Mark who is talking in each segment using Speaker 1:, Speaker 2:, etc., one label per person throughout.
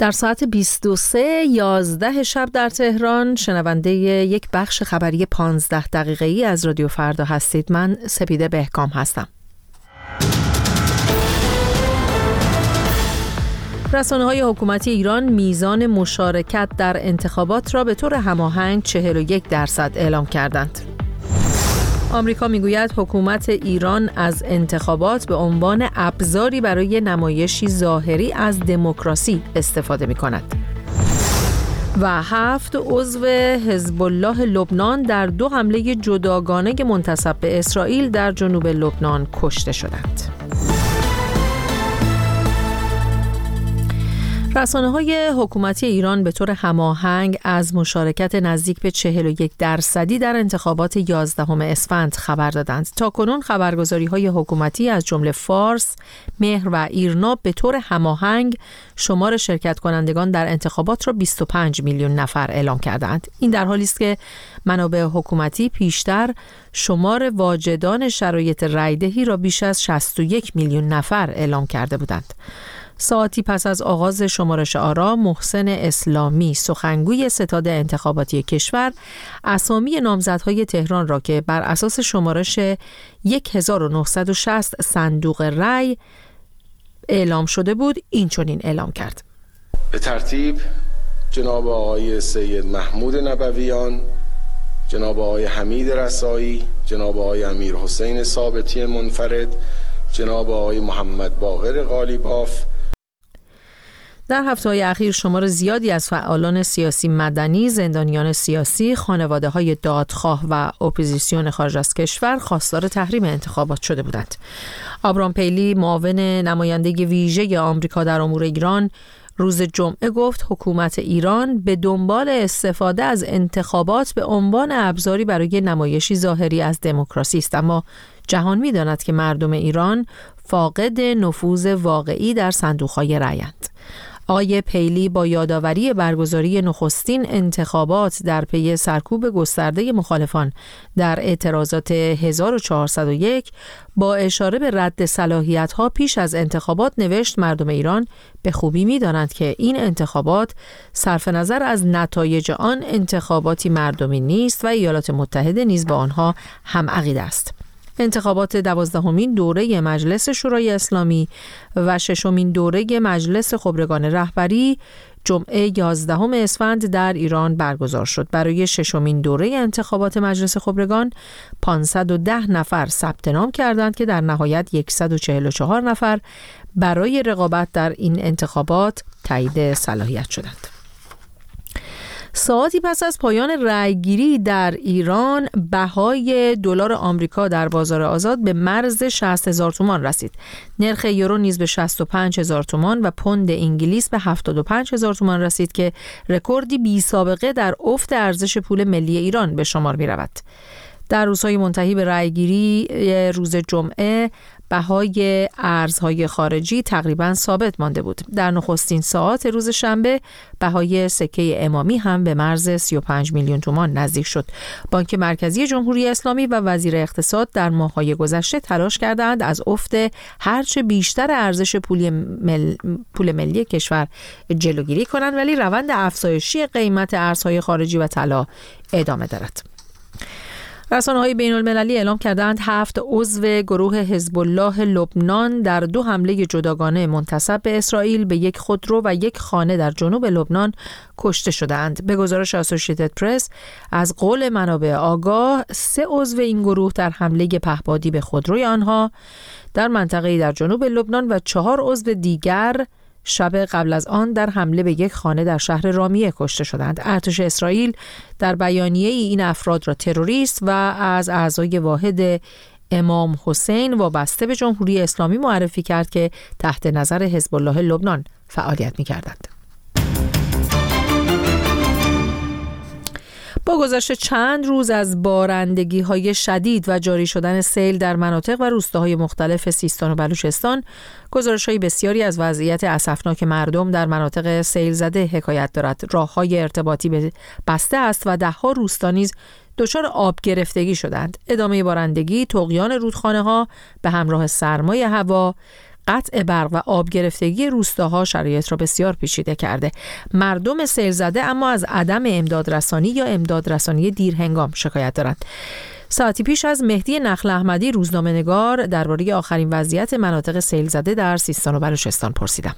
Speaker 1: در ساعت 23 11 شب در تهران شنونده یک بخش خبری 15 دقیقه ای از رادیو فردا هستید من سپیده بهکام هستم رسانه های حکومتی ایران میزان مشارکت در انتخابات را به طور هماهنگ 41 درصد اعلام کردند. آمریکا می‌گوید حکومت ایران از انتخابات به عنوان ابزاری برای نمایشی ظاهری از دموکراسی استفاده می کند. و هفت عضو حزب الله لبنان در دو حمله جداگانه منتصب به اسرائیل در جنوب لبنان کشته شدند. رسانه های حکومتی ایران به طور هماهنگ از مشارکت نزدیک به 41 درصدی در انتخابات 11 اسفند خبر دادند. تا کنون خبرگزاری های حکومتی از جمله فارس، مهر و ایرنا به طور هماهنگ شمار شرکت کنندگان در انتخابات را 25 میلیون نفر اعلام کردند. این در حالی است که منابع حکومتی پیشتر شمار واجدان شرایط رایدهی را بیش از 61 میلیون نفر اعلام کرده بودند. ساعتی پس از آغاز شمارش آرا محسن اسلامی سخنگوی ستاد انتخاباتی کشور اسامی نامزدهای تهران را که بر اساس شمارش 1960 صندوق رأی اعلام شده بود این چنین اعلام کرد.
Speaker 2: به ترتیب جناب آقای سید محمود نبویان جناب آقای حمید رسایی جناب آقای امیر حسین ثابتی منفرد جناب آقای محمد باقر غالیباف
Speaker 1: در هفته های اخیر شمار زیادی از فعالان سیاسی مدنی، زندانیان سیاسی، خانواده های دادخواه و اپوزیسیون خارج از کشور خواستار تحریم انتخابات شده بودند. آبرام پیلی معاون نماینده ویژه آمریکا در امور ایران روز جمعه گفت حکومت ایران به دنبال استفاده از انتخابات به عنوان ابزاری برای نمایشی ظاهری از دموکراسی است اما جهان می‌داند که مردم ایران فاقد نفوذ واقعی در صندوقهای رأیند. آقای پیلی با یادآوری برگزاری نخستین انتخابات در پی سرکوب گسترده مخالفان در اعتراضات 1401 با اشاره به رد صلاحیت ها پیش از انتخابات نوشت مردم ایران به خوبی می دانند که این انتخابات صرف نظر از نتایج آن انتخاباتی مردمی نیست و ایالات متحده نیز با آنها هم عقیده است. انتخابات دوازدهمین دوره مجلس شورای اسلامی و ششمین دوره مجلس خبرگان رهبری جمعه 11 اسفند در ایران برگزار شد. برای ششمین دوره انتخابات مجلس خبرگان 510 نفر ثبت نام کردند که در نهایت 144 نفر برای رقابت در این انتخابات تایید صلاحیت شدند. ساعتی پس از پایان رأیگیری در ایران بهای دلار آمریکا در بازار آزاد به مرز 60 هزار تومان رسید. نرخ یورو نیز به 65 هزار تومان و پوند انگلیس به 75 هزار تومان رسید که رکوردی بی سابقه در افت ارزش پول ملی ایران به شمار می رود. در روزهای منتهی به رأیگیری روز جمعه بهای ارزهای خارجی تقریبا ثابت مانده بود. در نخستین ساعت روز شنبه بهای سکه امامی هم به مرز 35 میلیون تومان نزدیک شد. بانک مرکزی جمهوری اسلامی و وزیر اقتصاد در ماههای گذشته تلاش کردند از افت هرچه بیشتر ارزش پول, مل... پول ملی کشور جلوگیری کنند ولی روند افزایشی قیمت ارزهای خارجی و طلا ادامه دارد. رسانه های بین المللی اعلام کردند هفت عضو گروه حزب الله لبنان در دو حمله جداگانه منتصب به اسرائیل به یک خودرو و یک خانه در جنوب لبنان کشته شدند. به گزارش اسوسییتد پرس از قول منابع آگاه سه عضو این گروه در حمله پهبادی به خودروی آنها در منطقه در جنوب لبنان و چهار عضو دیگر شب قبل از آن در حمله به یک خانه در شهر رامیه کشته شدند. ارتش اسرائیل در بیانیه ای این افراد را تروریست و از اعضای واحد امام حسین وابسته به جمهوری اسلامی معرفی کرد که تحت نظر حزب الله لبنان فعالیت می کردند. گذشت چند روز از بارندگی های شدید و جاری شدن سیل در مناطق و روستاهای مختلف سیستان و بلوچستان گزارش های بسیاری از وضعیت اسفناک مردم در مناطق سیل زده حکایت دارد. راه های ارتباطی بسته است و دهها روستا نیز دچار آب گرفتگی شدند. ادامه بارندگی تقیان رودخانه ها به همراه سرمای هوا قطع برق و آب گرفتگی روستاها شرایط را بسیار پیچیده کرده. مردم سیل زده اما از عدم امداد رسانی یا امداد رسانی دیر هنگام شکایت دارند. ساعتی پیش از مهدی نخل احمدی روزنامه نگار درباره آخرین وضعیت مناطق سیل زده در سیستان و بلوچستان پرسیدم.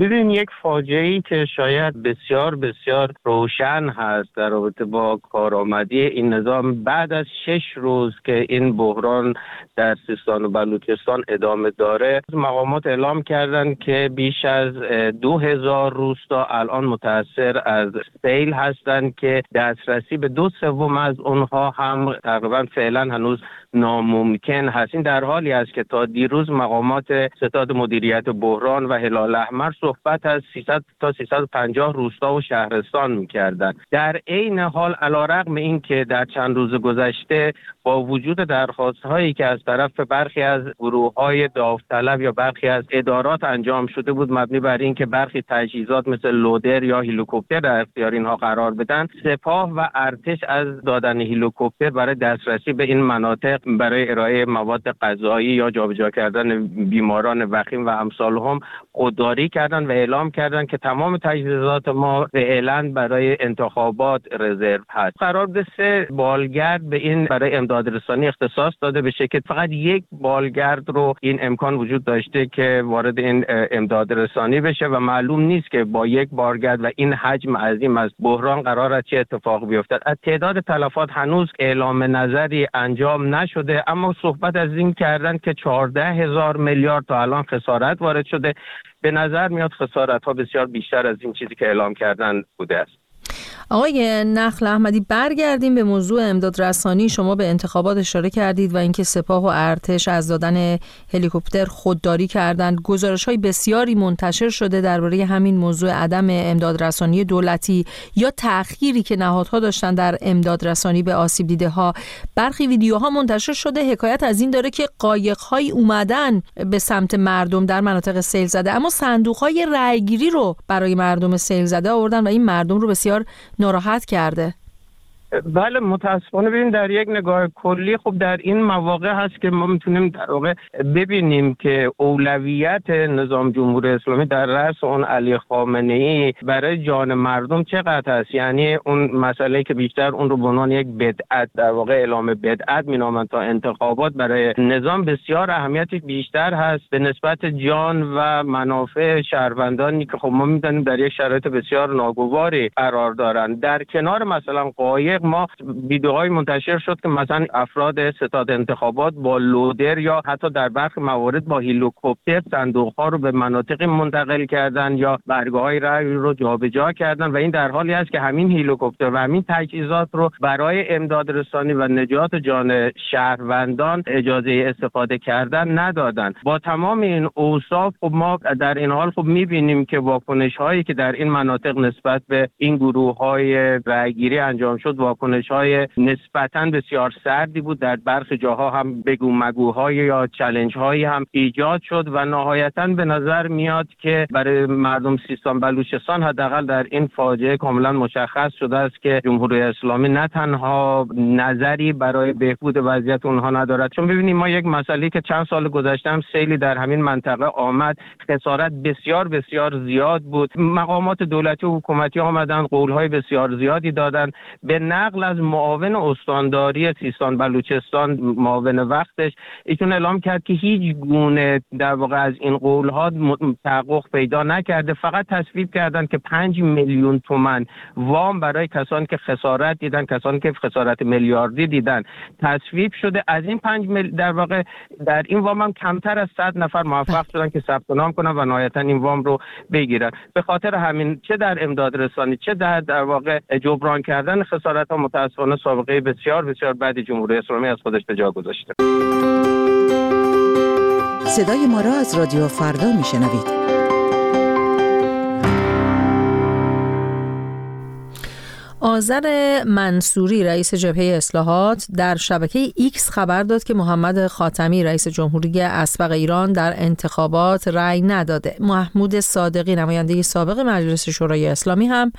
Speaker 3: ببین یک فاجعه ای که شاید بسیار بسیار روشن هست در رابطه با کارآمدی این نظام بعد از شش روز که این بحران در سیستان و بلوچستان ادامه داره مقامات اعلام کردند که بیش از دو هزار روستا الان متاثر از سیل هستند که دسترسی به دو سوم از اونها هم تقریبا فعلا هنوز ناممکن هست این در حالی است که تا دیروز مقامات ستاد مدیریت بحران و هلال احمر صحبت از 300 تا 350 روستا و شهرستان می‌کردند. در عین حال علیرغم اینکه در چند روز گذشته با وجود درخواست هایی که از طرف برخی از گروه های داوطلب یا برخی از ادارات انجام شده بود مبنی بر اینکه برخی تجهیزات مثل لودر یا هلیکوپتر در اختیار اینها قرار بدن سپاه و ارتش از دادن هلیکوپتر برای دسترسی به این مناطق برای ارائه مواد غذایی یا جابجا کردن بیماران وخیم و امثالهم خودداری کردن و اعلام کردن که تمام تجهیزات ما فعلا برای انتخابات رزرو هست. قرار به سه بالگرد به این برای امدادرسانی اختصاص داده بشه که فقط یک بالگرد رو این امکان وجود داشته که وارد این امدادرسانی بشه و معلوم نیست که با یک بارگرد و این حجم عظیم از بحران قرار است چه اتفاق بیفتد. از تعداد تلفات هنوز اعلام نظری انجام نشده اما صحبت از این کردن که 14 هزار میلیارد تا الان خسارت وارد شده به نظر میاد خسارت ها بسیار بیشتر از این چیزی که اعلام کردن بوده است.
Speaker 1: آقای نخل احمدی برگردیم به موضوع امداد رسانی. شما به انتخابات اشاره کردید و اینکه سپاه و ارتش از دادن هلیکوپتر خودداری کردند. گزارش های بسیاری منتشر شده درباره همین موضوع عدم امداد رسانی دولتی یا تأخیری که نهادها داشتن در امداد رسانی به آسیب دیده ها برخی ویدیوها منتشر شده. حکایت از این داره که قایق های اومدن به سمت مردم در مناطق سیل زده اما صندوق های رو برای مردم سیل زده آوردن و این مردم رو بسیار ناراحت کرده.
Speaker 3: بله متاسفانه ببین در یک نگاه کلی خب در این مواقع هست که ما می‌تونیم در واقع ببینیم که اولویت نظام جمهوری اسلامی در رأس اون علی خامنه ای برای جان مردم چقدر هست یعنی اون مسئله که بیشتر اون رو به عنوان یک بدعت در واقع اعلام بدعت مینامند تا انتخابات برای نظام بسیار اهمیتش بیشتر هست به نسبت جان و منافع شهروندانی که خب ما می‌دانیم در یک شرایط بسیار ناگواری قرار دارند. در کنار مثلا قایق ما ویدیوهای منتشر شد که مثلا افراد ستاد انتخابات با لودر یا حتی در برخی موارد با هلیکوپتر صندوق ها رو به مناطق منتقل کردن یا برگه های رای رو جابجا کردن و این در حالی است که همین هلیکوپتر و همین تجهیزات رو برای امداد رسانی و نجات جان شهروندان اجازه استفاده کردن ندادن. با تمام این اوصاف خب ما در این حال خب می‌بینیم که واکنش هایی که در این مناطق نسبت به این گروه های انجام شد واکنش های نسبتا بسیار سردی بود. در برخی جاها هم بگو مگوهای یا چلنج هایی هم ایجاد شد و نهایتا به نظر میاد که برای مردم سیستان بلوچستان حداقل در این فاجعه کاملا مشخص شده است که جمهوری اسلامی نه تنها نظری برای بهبود وضعیت اونها ندارد. چون ببینیم ما یک مسئله که چند سال گذشته هم سیلی در همین منطقه آمد خسارت بسیار بسیار زیاد بود. مقامات دولتی و حکومتی آمدن قولهای بسیار زیادی دادن به نقل از معاون استانداری سیستان بلوچستان معاون وقتش ایشون اعلام کرد که هیچ گونه در واقع از این قول ها تحقق پیدا نکرده. فقط تصویب کردن که پنج میلیون تومن وام برای کسانی که خسارت دیدن کسانی که خسارت میلیاردی دیدن تصویب شده. از این پنج مل... در واقع در این وام هم کمتر از صد نفر موفق شدن که ثبت نام کنن و نهایتا این وام رو بگیرن. به خاطر همین چه در امداد رسانی چه در در واقع جبران کردن خسارت ها متاسفانه سابقه بسیار بسیار بدی جمهوری اسلامی از خودش به جا گذاشته.
Speaker 4: صدای ما را از رادیو فردا میشنوید.
Speaker 1: آذر منصوری رئیس جبهه اصلاحات در شبکه ایکس خبر داد که محمد خاتمی رئیس جمهوری اسبق ایران در انتخابات رأی نداده. محمود صادقی نماینده سابق مجلس شورای اسلامی هم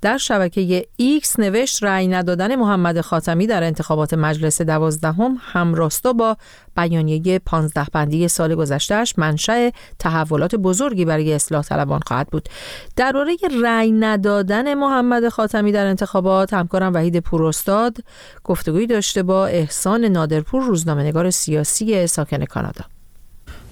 Speaker 1: در شبکه ایکس نوشت رأی ندادن محمد خاتمی در انتخابات مجلس دوازدهم همراستا با بیانیه 15 بندی سال گذشتهش منشأ تحولات بزرگی برای اصلاح طلبان خواهد بود. درباره رأی ندادن محمد خاتمی در انتخابات همکارم وحید پوراستاد گفتگویی داشته با احسان نادرپور روزنامه‌نگار سیاسی ساکن کانادا.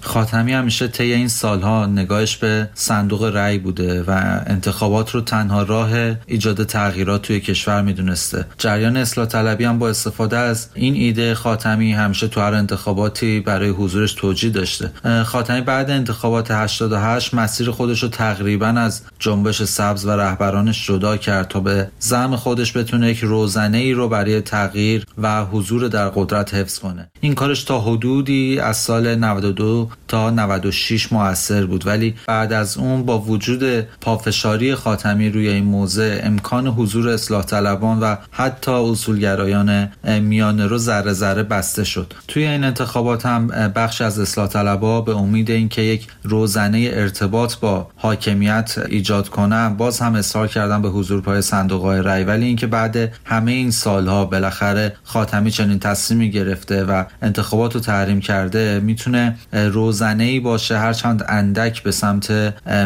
Speaker 5: خاتمی همیشه طی این سالها نگاهش به صندوق رأی بوده و انتخابات رو تنها راه ایجاد تغییرات توی کشور می‌دونسته. جریان اصلاح طلبی هم با استفاده از این ایده خاتمی همیشه تو هر انتخاباتی برای حضورش توجیه داشته. خاتمی بعد انتخابات 88 مسیر خودش رو تقریبا از جنبش سبز و رهبرانش جدا کرد تا به زم خودش بتونه یک روزنه ای رو برای تغییر و حضور در قدرت حفظ کنه. این کارش تا حدودی از سال 92 تا 96 موثر بود. ولی بعد از اون با وجود پافشاری خاتمی روی این موضع امکان حضور اصلاح طلبان و حتی اصولگرایان میانه رو ذره ذره بسته شد. توی این انتخابات هم بخش از اصلاح طلبا به امید اینکه یک روزنه ارتباط با حاکمیت ایجاد کنن باز هم اصرار کردن به حضور پای صندوق های رای ولی اینکه بعد همه این سالها بالاخره خاتمی چنین تصمیمی گرفته و انتخابات رو تحریم کرده می‌تونه روزنه باشه هرچند اندک به سمت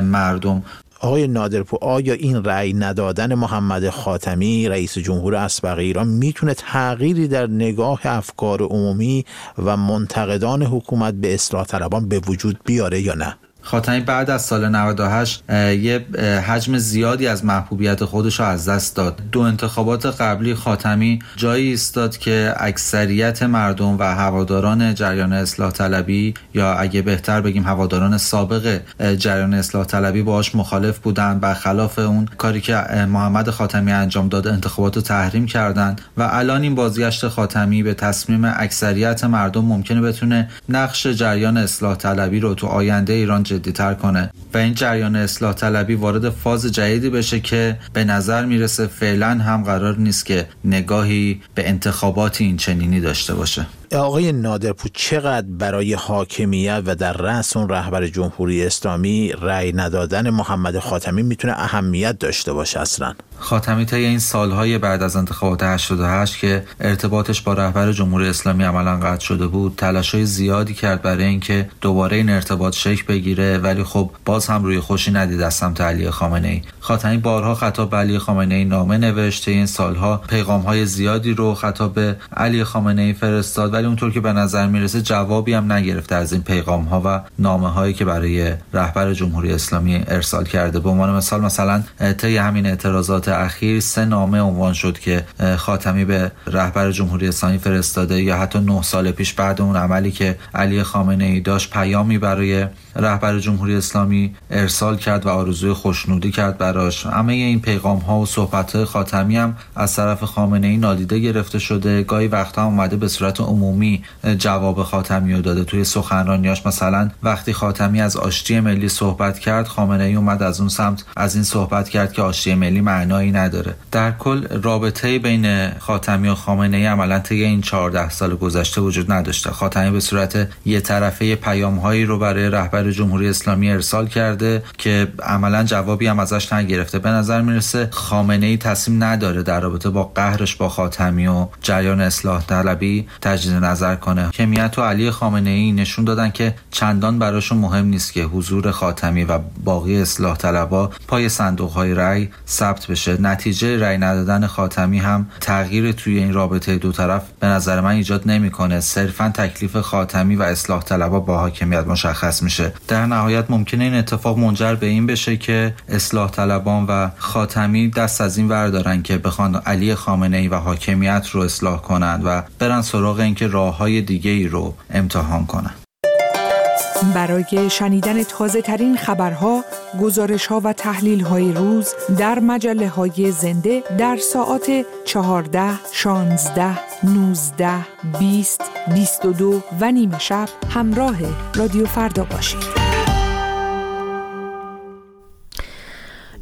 Speaker 5: مردم.
Speaker 6: آقای نادرپو آیا این رأی ندادن محمد خاتمی رئیس جمهور اسبق ایران می‌تونه تغییری در نگاه افکار عمومی و منتقدان حکومت به اصلاح طلبان به وجود بیاره یا نه؟
Speaker 5: خاتمی بعد از سال 98 یه حجم زیادی از محبوبیت خودش رو از دست داد. دو انتخابات قبلی خاتمی جایی ایستاد که اکثریت مردم و هواداران جریان اصلاح طلبی یا اگه بهتر بگیم هواداران سابق جریان اصلاح طلبی باهاش مخالف بودن برخلاف اون کاری که محمد خاتمی انجام داد انتخابات رو تحریم کردن و الان این بازگشت خاتمی به تصمیم اکثریت مردم ممکنه بتونه نقش جریان اصلاح طلبی رو تو آینده ایران جدیتر کنه. و این جریان اصلاح طلبی وارد فاز جدیدی بشه که به نظر می‌رسه فعلا هم قرار نیست که نگاهی به انتخابات این چنینی داشته باشه.
Speaker 6: آقای نادرپور چقدر برای حاکمیت و در رأس اون رهبر جمهوری اسلامی رأی ندادن محمد خاتمی می‌تونه اهمیت داشته باشه اصلا؟
Speaker 5: خاتمی طی این سالهای بعد از انتخابات 88 که ارتباطش با رهبر جمهوری اسلامی عملا قطع شده بود تلاشای زیادی کرد برای اینکه دوباره این ارتباط شکل بگیره ولی خب باز هم روی خوشی ندید از سمت علی خامنه ای خاتمی بارها خطاب به علی خامنه ای نامه نوشته این سالها پیغام های زیادی رو خطاب به علی خامنه ای فرستاد ولی اونطور که به نظر می‌رسه جوابی هم نگرفته از این پیغام ها و نامه هایی که برای رهبر جمهوری اسلامی ارسال کرده. به عنوان مثال مثلا طی همین اعتراضات اخیر سه نامه عنوان شد که خاتمی به رهبر جمهوری اسلامی فرستاده یا حتی نه سال پیش بعد اون عملی که علی خامنه ای داشت پیامی برای رهبر جمهوری اسلامی ارسال کرد و آرزوی خوشنودی کرد براش. همه این پیغام ها و صحبت های خاتمی هم از طرف خامنه ای نادیده گرفته شده. گاهی وقتا اومده به صورت عمومی جواب خاتمی رو داده توی سخنرانیاش. مثلا وقتی خاتمی از آشتی ملی صحبت کرد خامنه ای اومد از اون سمت از این صحبت کرد که آشتی ملی معنایی نداره. در کل رابطه بین خاتمی و خامنه ای عملا طی این 14 سال گذشته وجود نداشته. خاتمی به صورت یه طرفه پیام هایی رو برای رهبر جمهوری اسلامی ارسال کرده که عملا جوابی هم ازش نگرفته. به نظر می‌رسه خامنه ای تصمیم نداره در رابطه با قهرش با خاتمی و جریان اصلاح طلبی تجدید نظر کنه. کمیت و علی خامنه ای نشون دادن که چندان براشون مهم نیست که حضور خاتمی و باقی اصلاح طلبا پای صندوق های رأی ثبت بشه. نتیجه رأی ندادن خاتمی هم تغییر توی این رابطه دو طرف به نظر من ایجاد نمی‌کنه. صرفا تکلیف خاتمی و اصلاح طلبا با حاکمیت مشخص میشه. در نهایت ممکنه این اتفاق منجر به این بشه که اصلاح طلبان و خاتمی دست از این وردارن که بخوان علی خامنه ای و حاکمیت رو اصلاح کنند و برن سراغ اینکه راه های دیگه ای رو امتحان کنن
Speaker 7: برای شنیدن تازه ترین خبرها، گزارش ها و تحلیل های روز در مجله های زنده در ساعت 14, 16, 19, 20, 22 و نیمه شب همراه رادیو فردا باشید.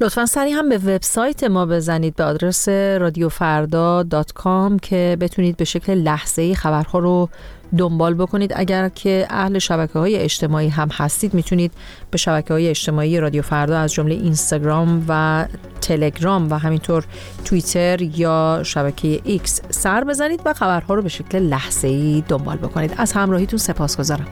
Speaker 1: لطفا سری هم به وبسایت ما بزنید به آدرس رادیوفردا دات کام که بتونید به شکل لحظه ای خبرها رو دنبال بکنید. اگر که اهل شبکه های اجتماعی هم هستید می‌تونید به شبکه های اجتماعی رادیو فردا از جمله اینستاگرام و تلگرام و همینطور توییتر یا شبکه ایکس سر بزنید و خبرها رو به شکل لحظه‌ای دنبال بکنید. از همراهیتون سپاسگزارم.